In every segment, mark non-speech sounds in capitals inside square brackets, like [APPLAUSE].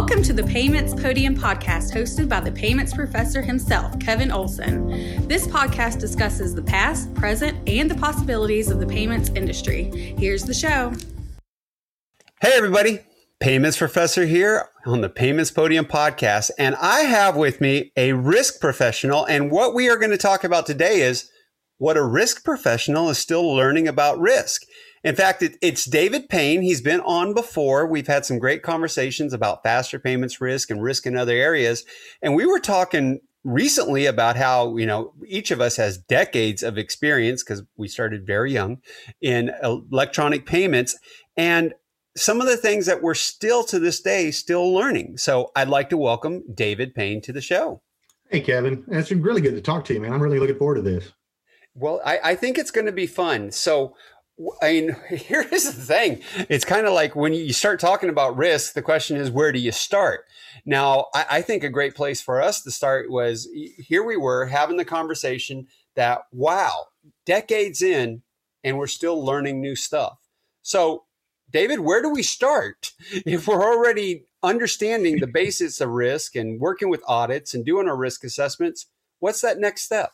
Welcome to the Payments Podium podcast hosted by the payments professor himself, Kevin Olson. This podcast discusses the past, present, and the possibilities of the payments industry. Here's the show. Hey, everybody. Payments professor here on the Payments Podium podcast. And I have with me a risk professional. And what we are going to talk about today is what a risk professional is still learning about risk. In fact, it, it's David Payne. He's been on before. We've had some great conversations about faster payments risk and risk in other areas. And we were talking recently about how, you know, each of us has decades of experience because we started very young in electronic payments and some of the things that we're still to this day still learning. So I'd like to welcome David Payne to the show. Hey, Kevin. It's really good to talk to you, man. I'm really looking forward to this. Well, I, I think it's going to be fun. So, I mean, [LAUGHS] here's the thing. It's kind of like when you start talking about risk, the question is, where do you start? Now, I, I, think a great place for us to start was here we were having the conversation that, wow, decades in, and we're still learning new stuff. So, David, where do we start? [LAUGHS] If we're already understanding the [LAUGHS] basics of risk and working with audits and doing our risk assessments, what's that next step?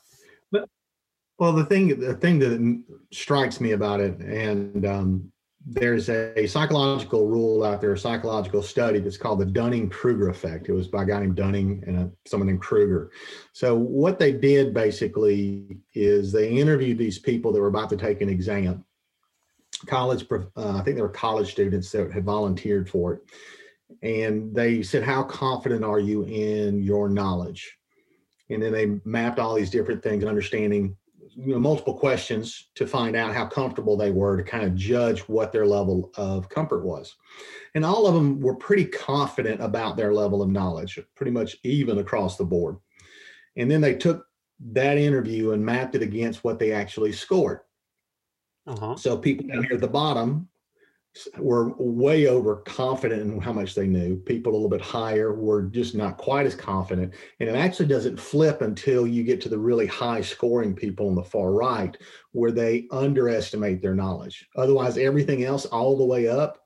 Well, the thing the thing that strikes me about it, and um, there's a, a, psychological rule out there, a psychological study that's called the Dunning Kruger effect. It was by a guy named Dunning and a, someone named Kruger. So what they did basically is they interviewed these people that were about to take an exam. College, uh, I think they were college students that had volunteered for it, and they said, "How confident are you in your knowledge?" And then they mapped all these different things, understanding you know multiple questions to find out how comfortable they were to kind of judge what their level of comfort was. And all of them were pretty confident about their level of knowledge pretty much even across the board. And then they took that interview and mapped it against what they actually scored. Uh-huh. so people down here at the bottom were way overconfident in how much they knew. People a little bit higher were just not quite as confident. And it actually doesn't flip until you get to the really high scoring people on the far right, where they underestimate their knowledge. Otherwise, everything else, all the way up,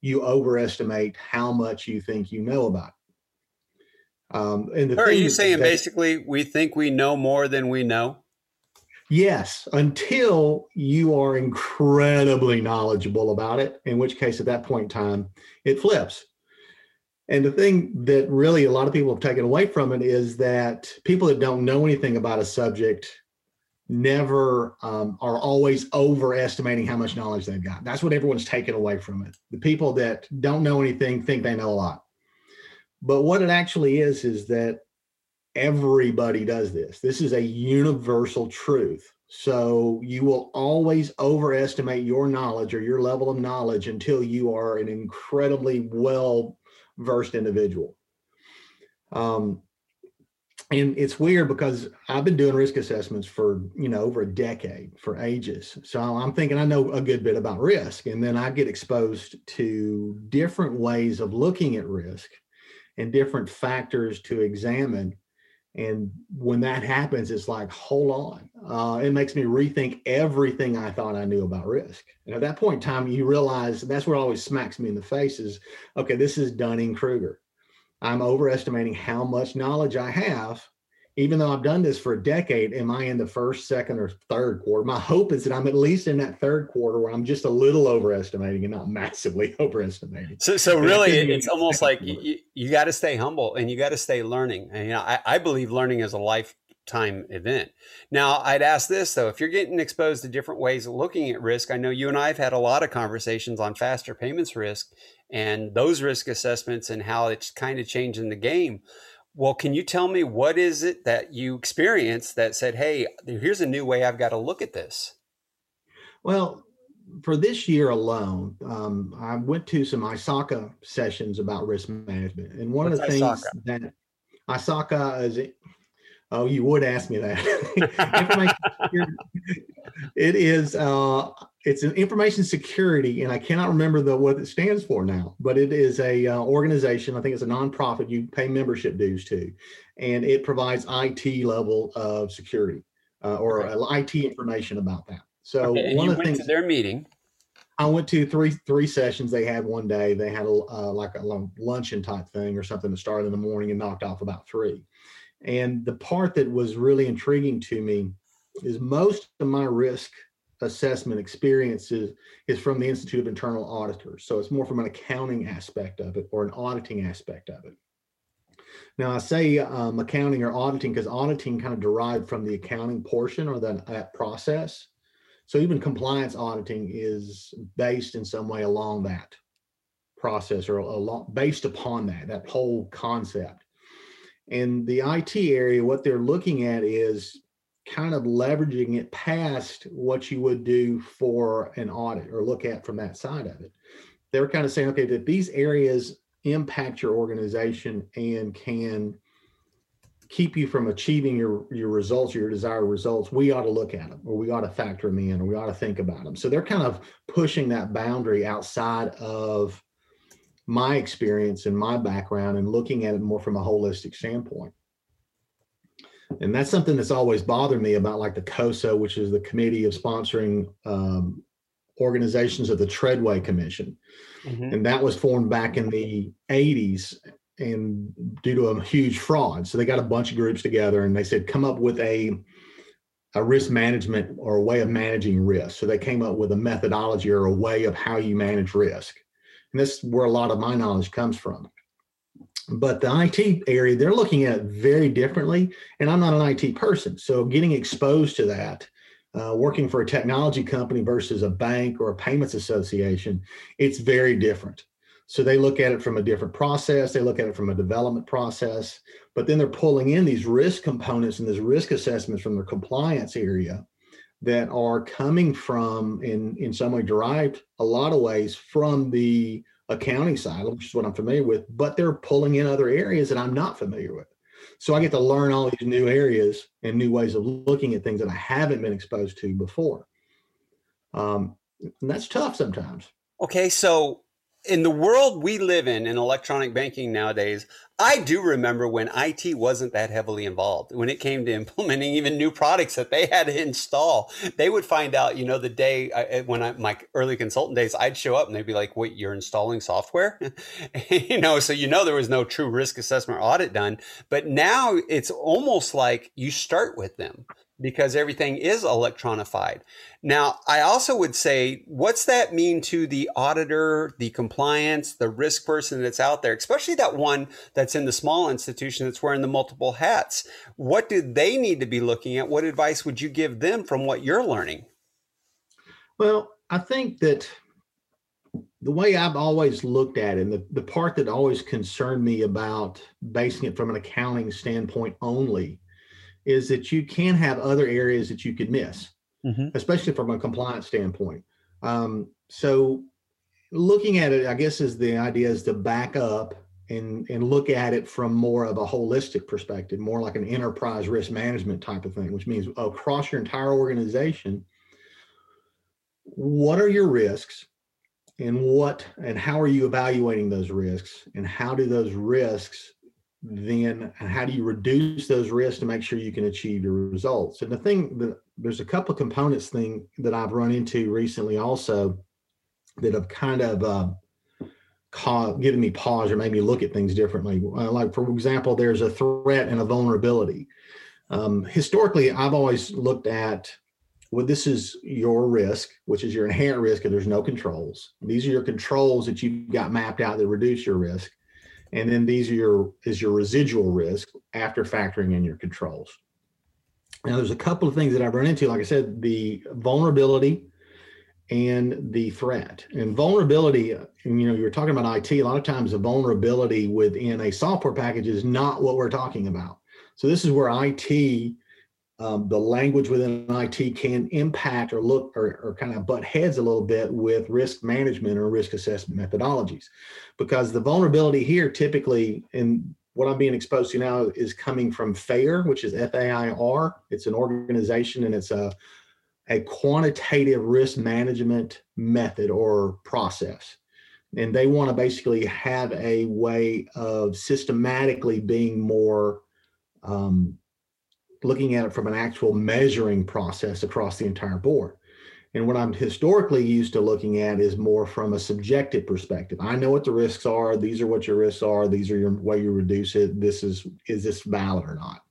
you overestimate how much you think you know about. It. Um, and are you saying that, basically we think we know more than we know? Yes, until you are incredibly knowledgeable about it, in which case at that point in time, it flips. And the thing that really a lot of people have taken away from it is that people that don't know anything about a subject never um, are always overestimating how much knowledge they've got. That's what everyone's taken away from it. The people that don't know anything think they know a lot. But what it actually is, is that everybody does this. This is a universal truth. So you will always overestimate your knowledge or your level of knowledge until you are an incredibly well versed individual. Um, and it's weird because I've been doing risk assessments for you know over a decade for ages. So I'm thinking I know a good bit about risk, and then I get exposed to different ways of looking at risk and different factors to examine and when that happens, it's like, hold on. Uh, it makes me rethink everything I thought I knew about risk. And at that point in time, you realize that's what always smacks me in the face is, okay, this is Dunning Kruger. I'm overestimating how much knowledge I have even though I've done this for a decade, am I in the first, second, or third quarter? My hope is that I'm at least in that third quarter where I'm just a little overestimating and not [LAUGHS] massively overestimating. So, so really, it's almost like you, you got to stay humble and you got to stay learning. And, you know, I, I believe learning is a lifetime event. Now, I'd ask this though: if you're getting exposed to different ways of looking at risk, I know you and I have had a lot of conversations on faster payments risk and those risk assessments and how it's kind of changing the game. Well, can you tell me what is it that you experienced that said, "Hey, here's a new way I've got to look at this"? Well, for this year alone, um, I went to some ISACA sessions about risk management, and one What's of the things that ISACA is, oh, you would ask me that. [LAUGHS] it is uh, it's an information security, and I cannot remember the what it stands for now, but it is a uh, organization. I think it's a nonprofit. You pay membership dues to, and it provides IT level of security uh, or okay. IT information about that. So okay, one of the things their meeting. I went to three three sessions they had one day. They had a uh, like a luncheon type thing or something to start in the morning and knocked off about three. And the part that was really intriguing to me is most of my risk assessment experiences is from the Institute of Internal Auditors. So it's more from an accounting aspect of it or an auditing aspect of it. Now I say um, accounting or auditing because auditing kind of derived from the accounting portion or that, that process. So even compliance auditing is based in some way along that process or along, based upon that, that whole concept. In the IT area, what they're looking at is kind of leveraging it past what you would do for an audit or look at from that side of it. They're kind of saying, okay, if these areas impact your organization and can keep you from achieving your your results your desired results we ought to look at them or we ought to factor them in or we ought to think about them so they're kind of pushing that boundary outside of my experience and my background and looking at it more from a holistic standpoint and that's something that's always bothered me about like the COSO, which is the committee of sponsoring um, organizations of the Treadway Commission. Mm-hmm. And that was formed back in the 80s and due to a huge fraud. So they got a bunch of groups together and they said, come up with a a risk management or a way of managing risk. So they came up with a methodology or a way of how you manage risk. And this is where a lot of my knowledge comes from. But the IT area, they're looking at it very differently. And I'm not an IT person. So getting exposed to that, uh, working for a technology company versus a bank or a payments association, it's very different. So they look at it from a different process. They look at it from a development process, but then they're pulling in these risk components and these risk assessments from their compliance area that are coming from in in some way derived a lot of ways from the accounting side, which is what I'm familiar with, but they're pulling in other areas that I'm not familiar with. So I get to learn all these new areas and new ways of looking at things that I haven't been exposed to before. Um, and that's tough sometimes. Okay, so in the world we live in in electronic banking nowadays i do remember when it wasn't that heavily involved when it came to implementing [LAUGHS] even new products that they had to install. They would find out you know the day I, when i my early consultant days i'd show up and they'd be like wait you're installing software? [LAUGHS] You know so you know there was no true risk assessment or audit done. But now it's almost like you start with them because everything is electronified. Now, I also would say, what's that mean to the auditor, the compliance, the risk person that's out there, especially that one that's in the small institution that's wearing the multiple hats? What do they need to be looking at? What advice would you give them from what you're learning? Well, I think that the way I've always looked at it, and the, the part that always concerned me about basing it from an accounting standpoint only, is that you can have other areas that you could miss, mm-hmm. especially from a compliance standpoint. Um, so looking at it, I guess is the idea is to back up and and look at it from more of a holistic perspective, more like an enterprise risk management type of thing, which means across your entire organization, what are your risks and what and how are you evaluating those risks and how do those risks then how do you reduce those risks to make sure you can achieve your results? And the thing that there's a couple of components thing that I've run into recently also that have kind of uh, given me pause or made me look at things differently. Uh, like for example, there's a threat and a vulnerability. Um, historically, I've always looked at well, this is your risk, which is your inherent risk, and there's no controls. These are your controls that you've got mapped out that reduce your risk and then these are your is your residual risk after factoring in your controls. Now, there's a couple of things that I've run into. Like I said, the vulnerability and the threat. And vulnerability, you know, you're talking about IT. A lot of times, the vulnerability within a software package is not what we're talking about. So this is where IT um, the language within IT can impact or look or, or kind of butt heads a little bit with risk management or risk assessment methodologies. Because the vulnerability here typically, and what I'm being exposed to now, is coming from FAIR, which is F A I R. It's an organization and it's a, a quantitative risk management method or process. And they want to basically have a way of systematically being more um, looking at it from an actual measuring process across the entire board. And what I'm historically used to looking at is more from a subjective perspective. I know what the risks are. These are what your risks are. These are your way you reduce it. This is is this valid or not?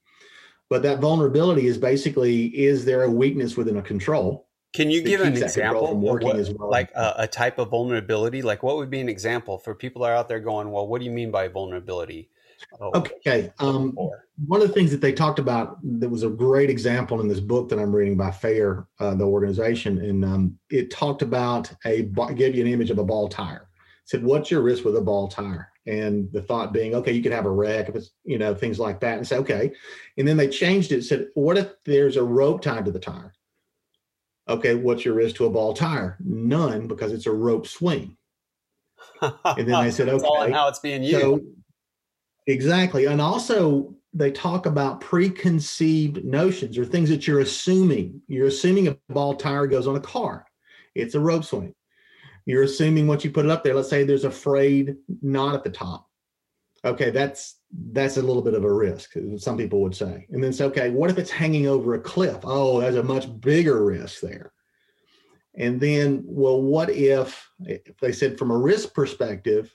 But that vulnerability is basically is there a weakness within a control? Can you give an example from working what, as well? Like a, a, type of vulnerability? Like what would be an example for people that are out there going, well, what do you mean by vulnerability? Oh, okay. Um, one of the things that they talked about that was a great example in this book that I'm reading by Fair, uh, the organization, and um, it talked about a gave you an image of a ball tire. It said, "What's your risk with a ball tire?" And the thought being, okay, you could have a wreck if it's you know things like that, and say, okay. And then they changed it. Said, what if there's a rope tied to the tire? Okay, what's your risk to a ball tire? None, because it's a rope swing. And then they said, [LAUGHS] okay, all how it's being used. So, exactly, and also they talk about preconceived notions or things that you're assuming. You're assuming a ball tire goes on a car. It's a rope swing. You're assuming once you put it up there, let's say there's a frayed knot at the top. Okay, that's that's a little bit of a risk, some people would say. And then say, okay, what if it's hanging over a cliff? Oh, there's a much bigger risk there. And then, well, what if, if they said from a risk perspective,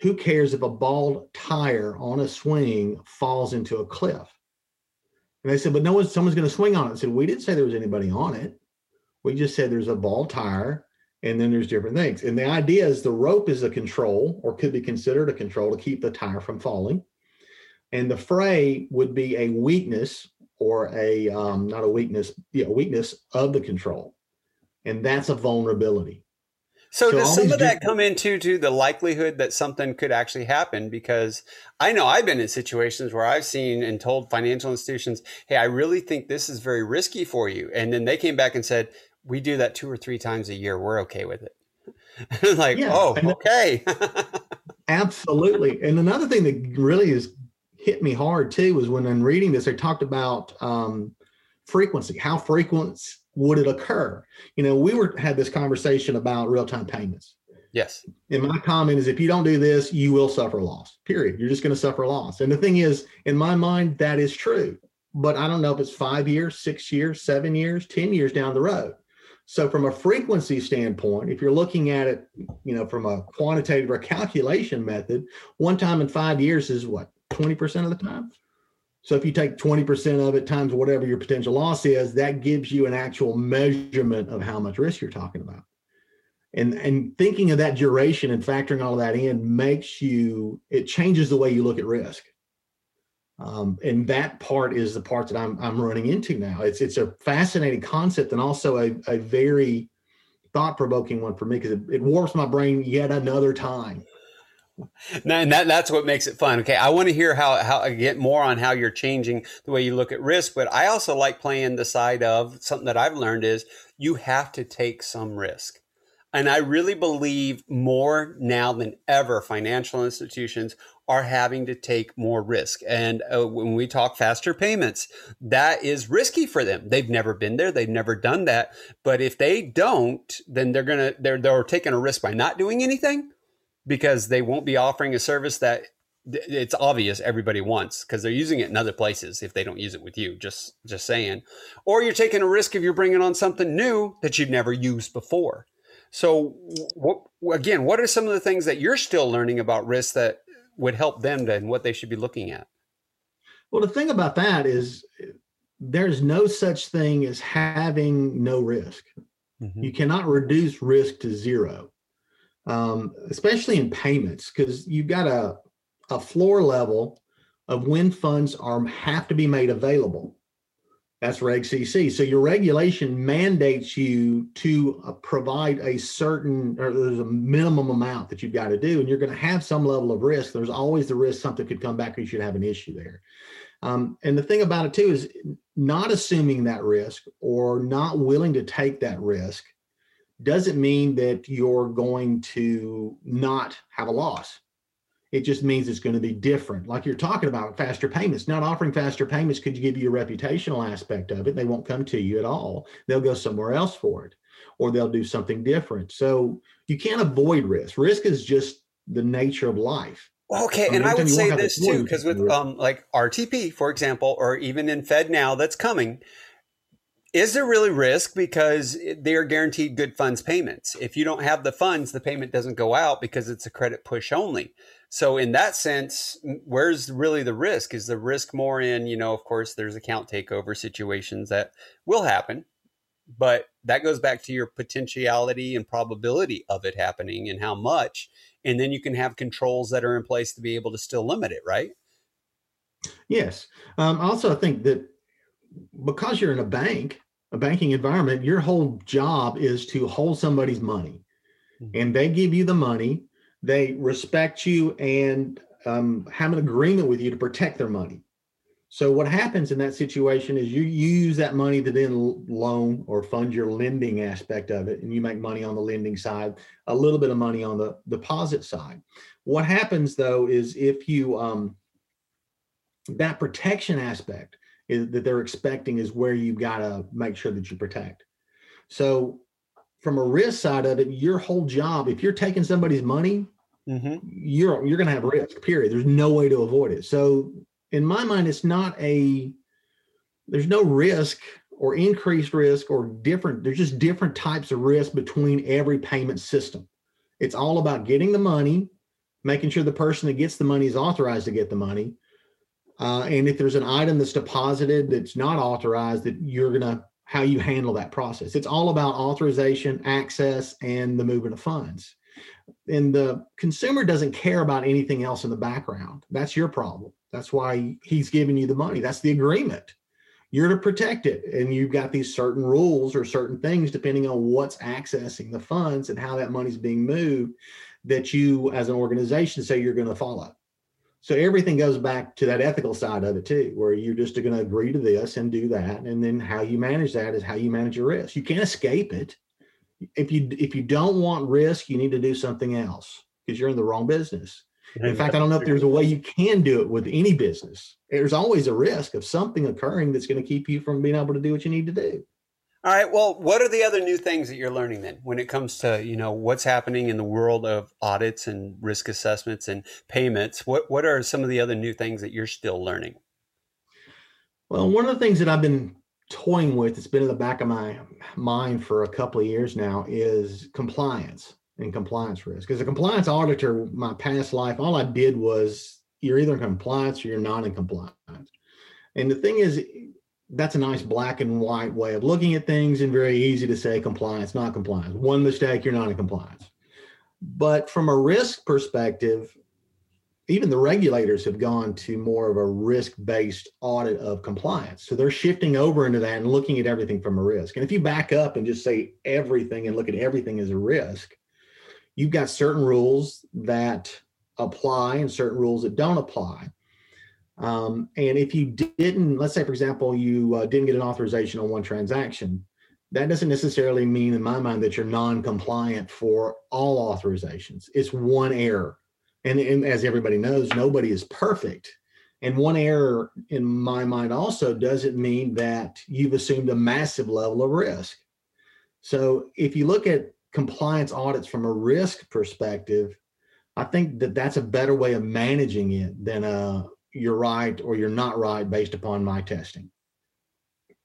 who cares if a bald tire on a swing falls into a cliff? And they said, but no one, someone's going to swing on it. I said, we didn't say there was anybody on it. We just said there's a bald tire and then there's different things. And the idea is the rope is a control or could be considered a control to keep the tire from falling. And the fray would be a weakness or a, um, not a weakness, yeah, a weakness of the control. And that's a vulnerability. So, so does some of that come into to the likelihood that something could actually happen? Because I know I've been in situations where I've seen and told financial institutions, "Hey, I really think this is very risky for you," and then they came back and said, "We do that two or three times a year. We're okay with it." [LAUGHS] like, yeah, oh, okay. [LAUGHS] absolutely. And another thing that really has hit me hard too was when I'm reading this, they talked about um, frequency. How frequent would it occur? You know, we were had this conversation about real time payments. Yes. And my comment is if you don't do this, you will suffer loss. Period. You're just going to suffer loss. And the thing is, in my mind, that is true. But I don't know if it's five years, six years, seven years, 10 years down the road. So from a frequency standpoint, if you're looking at it, you know, from a quantitative or calculation method, one time in five years is what, 20% of the time? So if you take 20% of it times whatever your potential loss is, that gives you an actual measurement of how much risk you're talking about. And and thinking of that duration and factoring all of that in makes you it changes the way you look at risk. Um, and that part is the part that I'm I'm running into now. It's it's a fascinating concept and also a, a very thought provoking one for me because it, it warps my brain yet another time and that, that's what makes it fun. Okay, I want to hear how how get more on how you're changing the way you look at risk, but I also like playing the side of something that I've learned is you have to take some risk. And I really believe more now than ever, financial institutions are having to take more risk. And uh, when we talk faster payments, that is risky for them. They've never been there. They've never done that. But if they don't, then they're going to, they're, they're taking a risk by not doing anything because they won't be offering a service that it's obvious everybody wants because they're using it in other places if they don't use it with you just just saying. Or you're taking a risk if you're bringing on something new that you've never used before. So what, again what are some of the things that you're still learning about risk that would help them then what they should be looking at? Well the thing about that is there's no such thing as having no risk. Mm-hmm. you cannot reduce risk to zero um, especially in payments, because you've got a, a floor level of when funds are have to be made available. That's Reg CC. So your regulation mandates you to uh, provide a certain, or there's a minimum amount that you've got to do, and you're going to have some level of risk. There's always the risk something could come back or you should have an issue there. Um, and the thing about it too is not assuming that risk or not willing to take that risk doesn't mean that you're going to not have a loss. It just means it's going to be different. Like you're talking about faster payments. Not offering faster payments could give you a reputational aspect of it. They won't come to you at all. They'll go somewhere else for it, or they'll do something different. So you can't avoid risk. Risk is just the nature of life. Okay, I mean, and I would say this too, because with um, like RTP, for example, or even in FedNow that's coming, is there really risk because they are guaranteed good funds payments? If you don't have the funds, the payment doesn't go out because it's a credit push only. So in that sense, where's really the risk? Is the risk more in, you know, of course, there's account takeover situations that will happen, but that goes back to your potentiality and probability of it happening and how much. And then you can have controls that are in place to be able to still limit it, right? Yes. Um, also, I think that because you're in a bank, a banking environment, your whole job is to hold somebody's money. Mm-hmm. And they give you the money, they respect you and um, have an agreement with you to protect their money. So what happens in that situation is you, you use that money to then loan or fund your lending aspect of it, and you make money on the lending side, a little bit of money on the deposit side. What happens though is if you um, that protection aspect is that they're expecting is where you've got to make sure that you protect. So from a risk side of it, your whole job, if you're taking somebody's money, mm-hmm. you're you're going to have risk. Period. There's no way to avoid it. So in my mind, it's not a there's no risk or increased risk or different. There's just different types of risk between every payment system. It's all about getting the money, making sure the person that gets the money is authorized to get the money, uh, and if there's an item that's deposited that's not authorized, that you're going to how you handle that process. It's all about authorization, access, and the movement of funds. And the consumer doesn't care about anything else in the background. That's your problem. That's why he's giving you the money. That's the agreement. You're to protect it. And you've got these certain rules or certain things, depending on what's accessing the funds and how that money's being moved, that you as an organization say you're going to follow. So everything goes back to that ethical side of it too, where you're just going to agree to this and do that, and then how you manage that is how you manage your risk. You can't escape it. If you if you don't want risk, you need to do something else because you're in the wrong business. In fact, I don't know if there's a way you can do it with any business. There's always a risk of something occurring that's going to keep you from being able to do what you need to do. All right. Well, what are the other new things that you're learning then when it comes to, you know, what's happening in the world of audits and risk assessments and payments? What what are some of the other new things that you're still learning? Well, one of the things that I've been toying with, that's been in the back of my mind for a couple of years now, is compliance and compliance risk. As a compliance auditor, my past life, all I did was you're either in compliance or you're not in compliance. And the thing is, that's a nice black and white way of looking at things and very easy to say compliance, not compliance. One mistake, you're not in compliance. But from a risk perspective, even the regulators have gone to more of a risk based audit of compliance. So they're shifting over into that and looking at everything from a risk. And if you back up and just say everything and look at everything as a risk, you've got certain rules that apply and certain rules that don't apply. Um, and if you didn't, let's say, for example, you uh, didn't get an authorization on one transaction, that doesn't necessarily mean, in my mind, that you're non compliant for all authorizations. It's one error. And, and, as everybody knows, nobody is perfect. And one error, in my mind, also doesn't mean that you've assumed a massive level of risk. So if you look at compliance audits from a risk perspective, I think that that's a better way of managing it than a you're right or you're not right based upon my testing.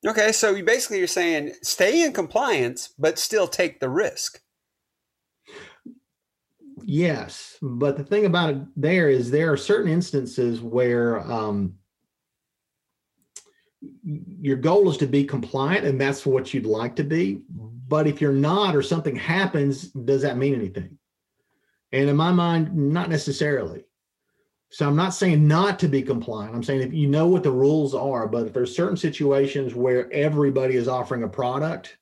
Okay, so you basically you're saying stay in compliance, but still take the risk. Yes, but the thing about it there is there are certain instances where um, your goal is to be compliant, and that's what you'd like to be. But if you're not, or something happens, does that mean anything? And in my mind, not necessarily. So I'm not saying not to be compliant. I'm saying if you know what the rules are, but if there's certain situations where everybody is offering a product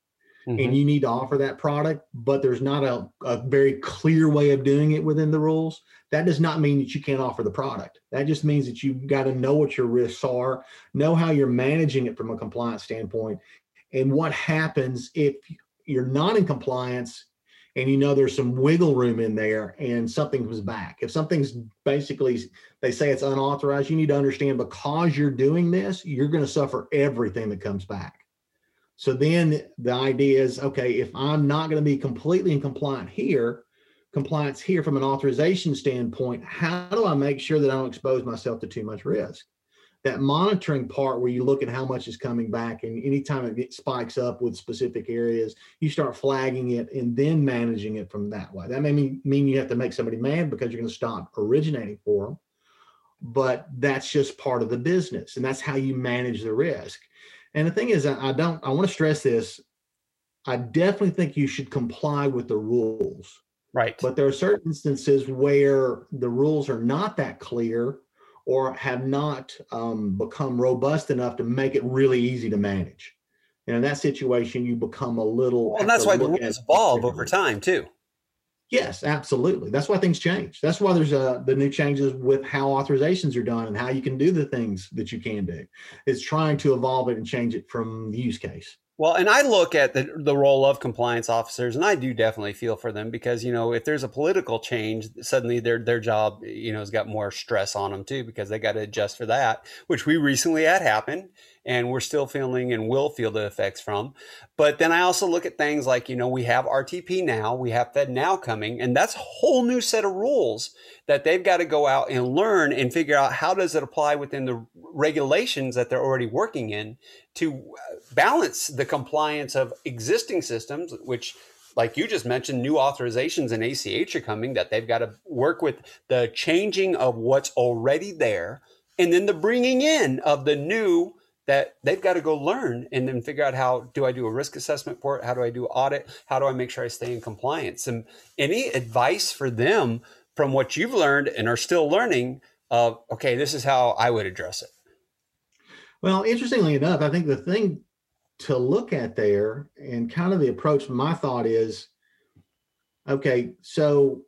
mm-hmm. and you need to offer that product, but there's not a, a very clear way of doing it within the rules, that does not mean that you can't offer the product. That just means that you've got to know what your risks are, know how you're managing it from a compliance standpoint, and what happens if you're not in compliance and you know there's some wiggle room in there and something comes back. If something's basically they say it's unauthorized, you need to understand because you're doing this, you're going to suffer everything that comes back. So then the idea is okay, if I'm not going to be completely in compliant here, compliance here from an authorization standpoint, how do I make sure that I don't expose myself to too much risk? That monitoring part where you look at how much is coming back and anytime it spikes up with specific areas you start flagging it and then managing it from that way. That may mean, mean you have to make somebody mad because you're going to stop originating for them but that's just part of the business and that's how you manage the risk. And the thing is i don't i want to stress this. I definitely think you should comply with the rules. Right. But there are certain instances where the rules are not that clear or have not um, become robust enough to make it really easy to manage. And in that situation, you become a little. Well, and that's why the rules evolve over time too. Yes, absolutely. That's why things change. That's why there's uh, the new changes with how authorizations are done and how you can do the things that you can do. It's trying to evolve it and change it from the use case. Well, and I look at the, the role of compliance officers, and I do definitely feel for them because you know if there's a political change, suddenly their their job you know has got more stress on them too because they got to adjust for that, which we recently had happen and we're still feeling and will feel the effects from. But then I also look at things like, you know, we have RTP now, we have FedNow coming, and that's a whole new set of rules that they've got to go out and learn and figure out how does it apply within the regulations that they're already working in to uh, balance the compliance of existing systems, which like you just mentioned, new authorizations in ACH are coming that they've got to work with the changing of what's already there and then the bringing in of the new that they've got to go learn and then figure out how do I do a risk assessment for it? How do I do audit? How do I make sure I stay in compliance? And any advice for them from what you've learned and are still learning of, okay, this is how I would address it? Well, interestingly enough, I think the thing to look at there and kind of the approach, my thought is, okay, so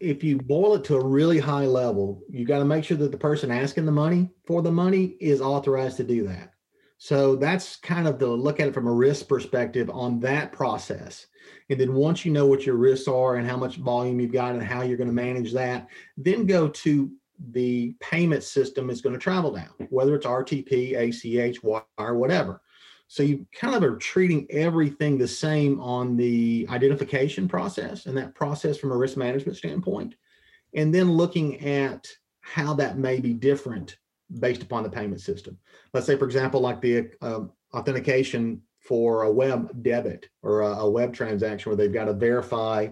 if you boil it to a really high level, you got to make sure that the person asking the money for the money is authorized to do that. So that's kind of the look at it from a risk perspective on that process. And then once you know what your risks are and how much volume you've got and how you're going to manage that, then go to the payment system is going to travel down, whether it's RTP, ACH, wire, whatever. So you kind of are treating everything the same on the identification process and that process from a risk management standpoint, and then looking at how that may be different based upon the payment system. Let's say, for example, like the uh, authentication for a web debit or a, a web transaction where they've got to verify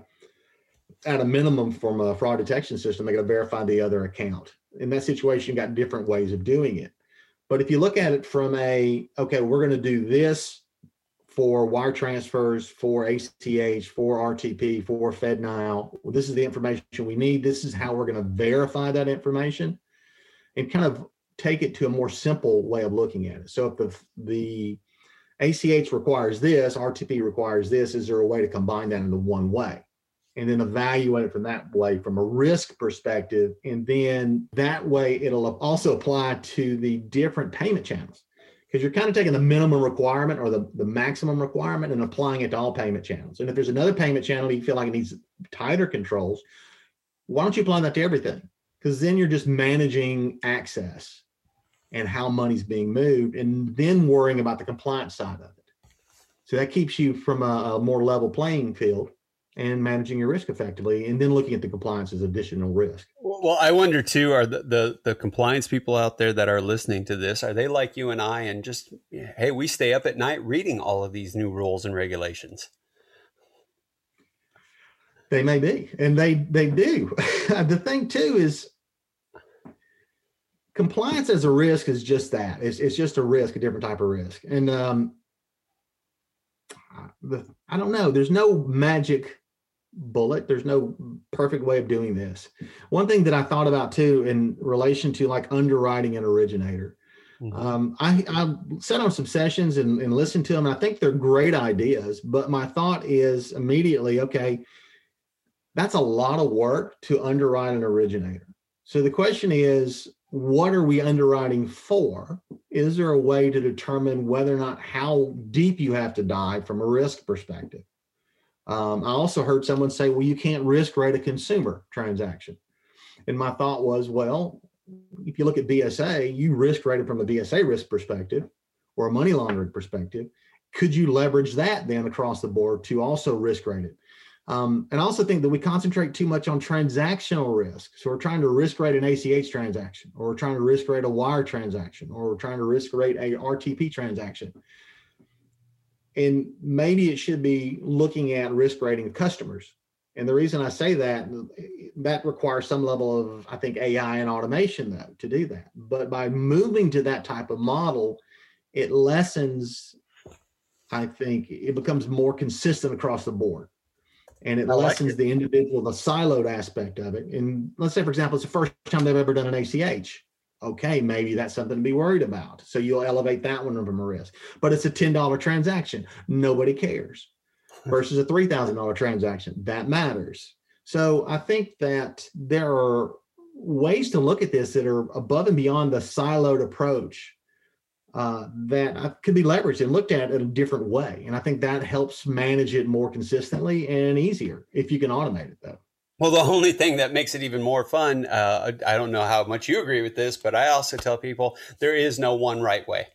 at a minimum from a fraud detection system, they got to verify the other account. In that situation, you got different ways of doing it. But if you look at it from a, okay, we're going to do this for wire transfers, for ACH, for RTP, for FedNow. This is the information we need. This is how we're going to verify that information and kind of take it to a more simple way of looking at it. So if the, the ACH requires this, RTP requires this, is there a way to combine that into one way? And then evaluate it from that way from a risk perspective. And then that way it'll also apply to the different payment channels because you're kind of taking the minimum requirement or the, the maximum requirement and applying it to all payment channels. And if there's another payment channel you feel like it needs tighter controls, why don't you apply that to everything? Because then you're just managing access and how money's being moved and then worrying about the compliance side of it. So that keeps you from a, a more level playing field and managing your risk effectively and then looking at the compliance as additional risk. Well i wonder too are the, the, the compliance people out there that are listening to this are they like you and i and just hey we stay up at night reading all of these new rules and regulations? They may be and they they do. [LAUGHS] The thing too is compliance as a risk is just that. It's, it's just a risk a different type of risk. And um the, I don't know. There's no magic bullet. There's no perfect way of doing this. One thing that I thought about too in relation to like underwriting an originator. Mm-hmm. Um, I, I sat on some sessions and, and listened to them. And I think they're great ideas, but my thought is immediately, okay, that's a lot of work to underwrite an originator. So the question is, what are we underwriting for? Is there a way to determine whether or not how deep you have to dive from a risk perspective? Um, I also heard someone say, well, you can't risk rate a consumer transaction. And my thought was, well, if you look at BSA, you risk rated from a BSA risk perspective or a money laundering perspective. Could you leverage that then across the board to also risk rate it? Um, and I also think that we concentrate too much on transactional risk. So we're trying to risk rate an ACH transaction, or we're trying to risk rate a wire transaction, or we're trying to risk rate a RTP transaction. And maybe it should be looking at risk rating of customers. And the reason I say that, that requires some level of, I think, AI and automation though to do that. But by moving to that type of model, it lessens, I think, it becomes more consistent across the board and it lessens it. the individual, the siloed aspect of it. And let's say, for example, it's the first time they've ever done an ACH. Okay, maybe that's something to be worried about. So you'll elevate that one from a risk. But it's a $10 transaction. Nobody cares. [LAUGHS] Versus a $3,000 transaction. That matters. So I think that there are ways to look at this that are above and beyond the siloed approach uh, that could be leveraged and looked at in a different way. And I think that helps manage it more consistently and easier if you can automate it, though. Well, the [LAUGHS] only thing that makes it even more fun, uh, I don't know how much you agree with this, but I also tell people there is no one right way.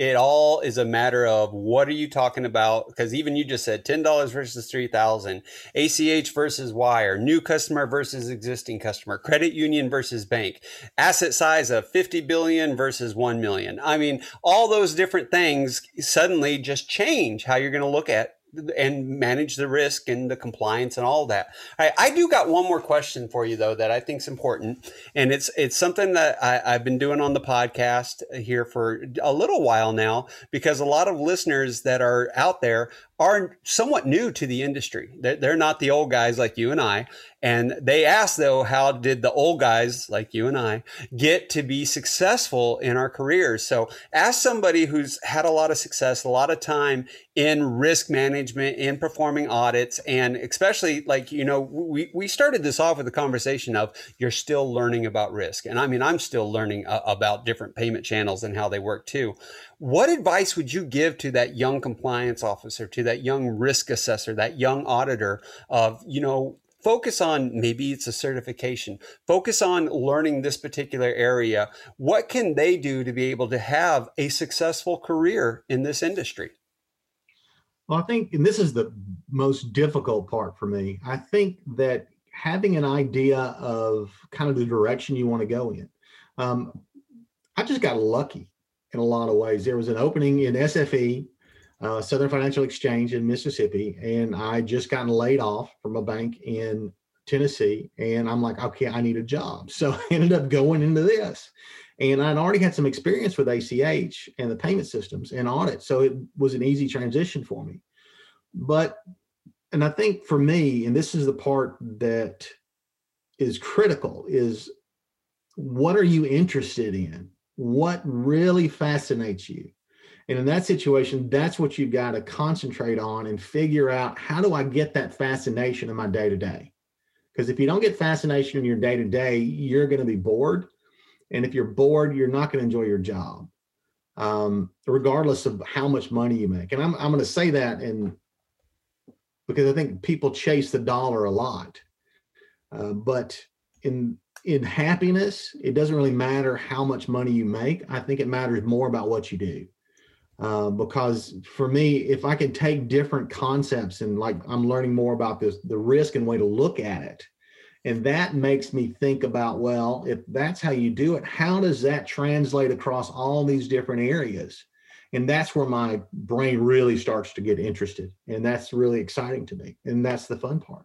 It all is a matter of what are you talking about? Because even you just said $10 versus 3000 ach versus wire new customer versus existing customer credit union versus bank asset size of 50 billion versus 1 million. I mean all those different things suddenly just change how you're going to look at and manage the risk and the compliance and all that. I, I do got one more question for you though that I think is important, and it's it's something that I, I've been doing on the podcast here for a little while now because a lot of listeners that are out there are somewhat new to the industry. They're, they're not the old guys like you and I. And they ask though, how did the old guys like you and I get to be successful in our careers? So ask somebody who's had a lot of success, a lot of time in risk management, in performing audits, and especially like, you know, we, we started this off with a conversation of you're still learning about risk. And I mean, I'm still learning uh, about different payment channels and how they work too. What advice would you give to that young compliance officer, to that young risk assessor, that young auditor of, you know, focus on maybe it's a certification, focus on learning this particular area. What can they do to be able to have a successful career in this industry? Well, I think, and this is the most difficult part for me, I think that having an idea of kind of the direction you want to go in. Um, I just got lucky in a lot of ways. There was an opening in SFE, uh, Southern Financial Exchange in Mississippi, and I just gotten laid off from a bank in Tennessee. And I'm like, okay, I need a job. So [LAUGHS] I ended up going into this. And I'd already had some experience with ACH and the payment systems and audit. So it was an easy transition for me. But, and I think for me, and this is the part that is critical, is what are you interested in? What really fascinates you. And in that situation, that's what you've got to concentrate on and figure out how do I get that fascination in my day to day? Because if you don't get fascination in your day to day, you're going to be bored. And if you're bored, you're not going to enjoy your job, um, regardless of how much money you make. And I'm, I'm going to say that and because I think people chase the dollar a lot. Uh, but in in happiness, it doesn't really matter how much money you make. I think it matters more about what you do. Uh, because for me, if I can take different concepts and like I'm learning more about this, the risk and way to look at it, and that makes me think about, well, if that's how you do it, how does that translate across all these different areas? And that's where my brain really starts to get interested. And that's really exciting to me. And that's the fun part.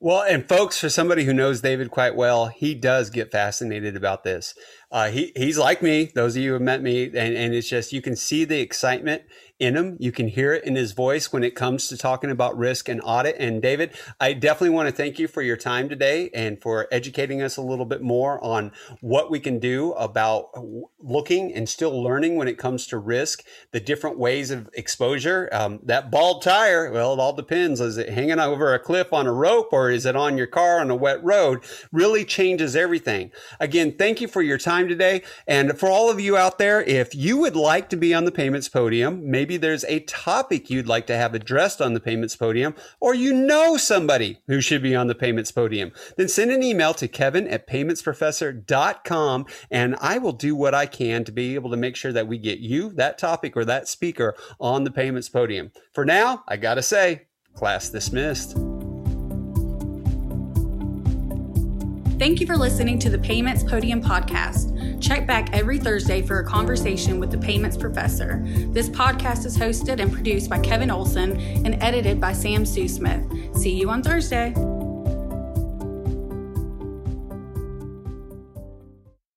Well, and folks, for somebody who knows David quite well, he does get fascinated about this. Uh, he he's like me. Those of you who have met me, and, and it's just you can see the excitement in him. You can hear it in his voice when it comes to talking about risk and audit. And David, I definitely want to thank you for your time today and for educating us a little bit more on what we can do about looking and still learning when it comes to risk, the different ways of exposure. Um, that bald tire, well, it all depends. Is it hanging over a cliff on a rope or is it on your car on a wet road? Really changes everything. Again, thank you for your time today. And for all of you out there, if you would like to be on the payments podium, maybe Maybe there's a topic you'd like to have addressed on the payments podium, or you know somebody who should be on the payments podium. Then send an email to kevin at paymentsprofessor.com and I will do what I can to be able to make sure that we get you, that topic, or that speaker on the payments podium. For now, I gotta say, class dismissed. Thank you for listening to the Payments Podium Podcast. Check back every Thursday for a conversation with the payments professor. This podcast is hosted and produced by Kevin Olson and edited by Sam Sue Smith. See you on Thursday.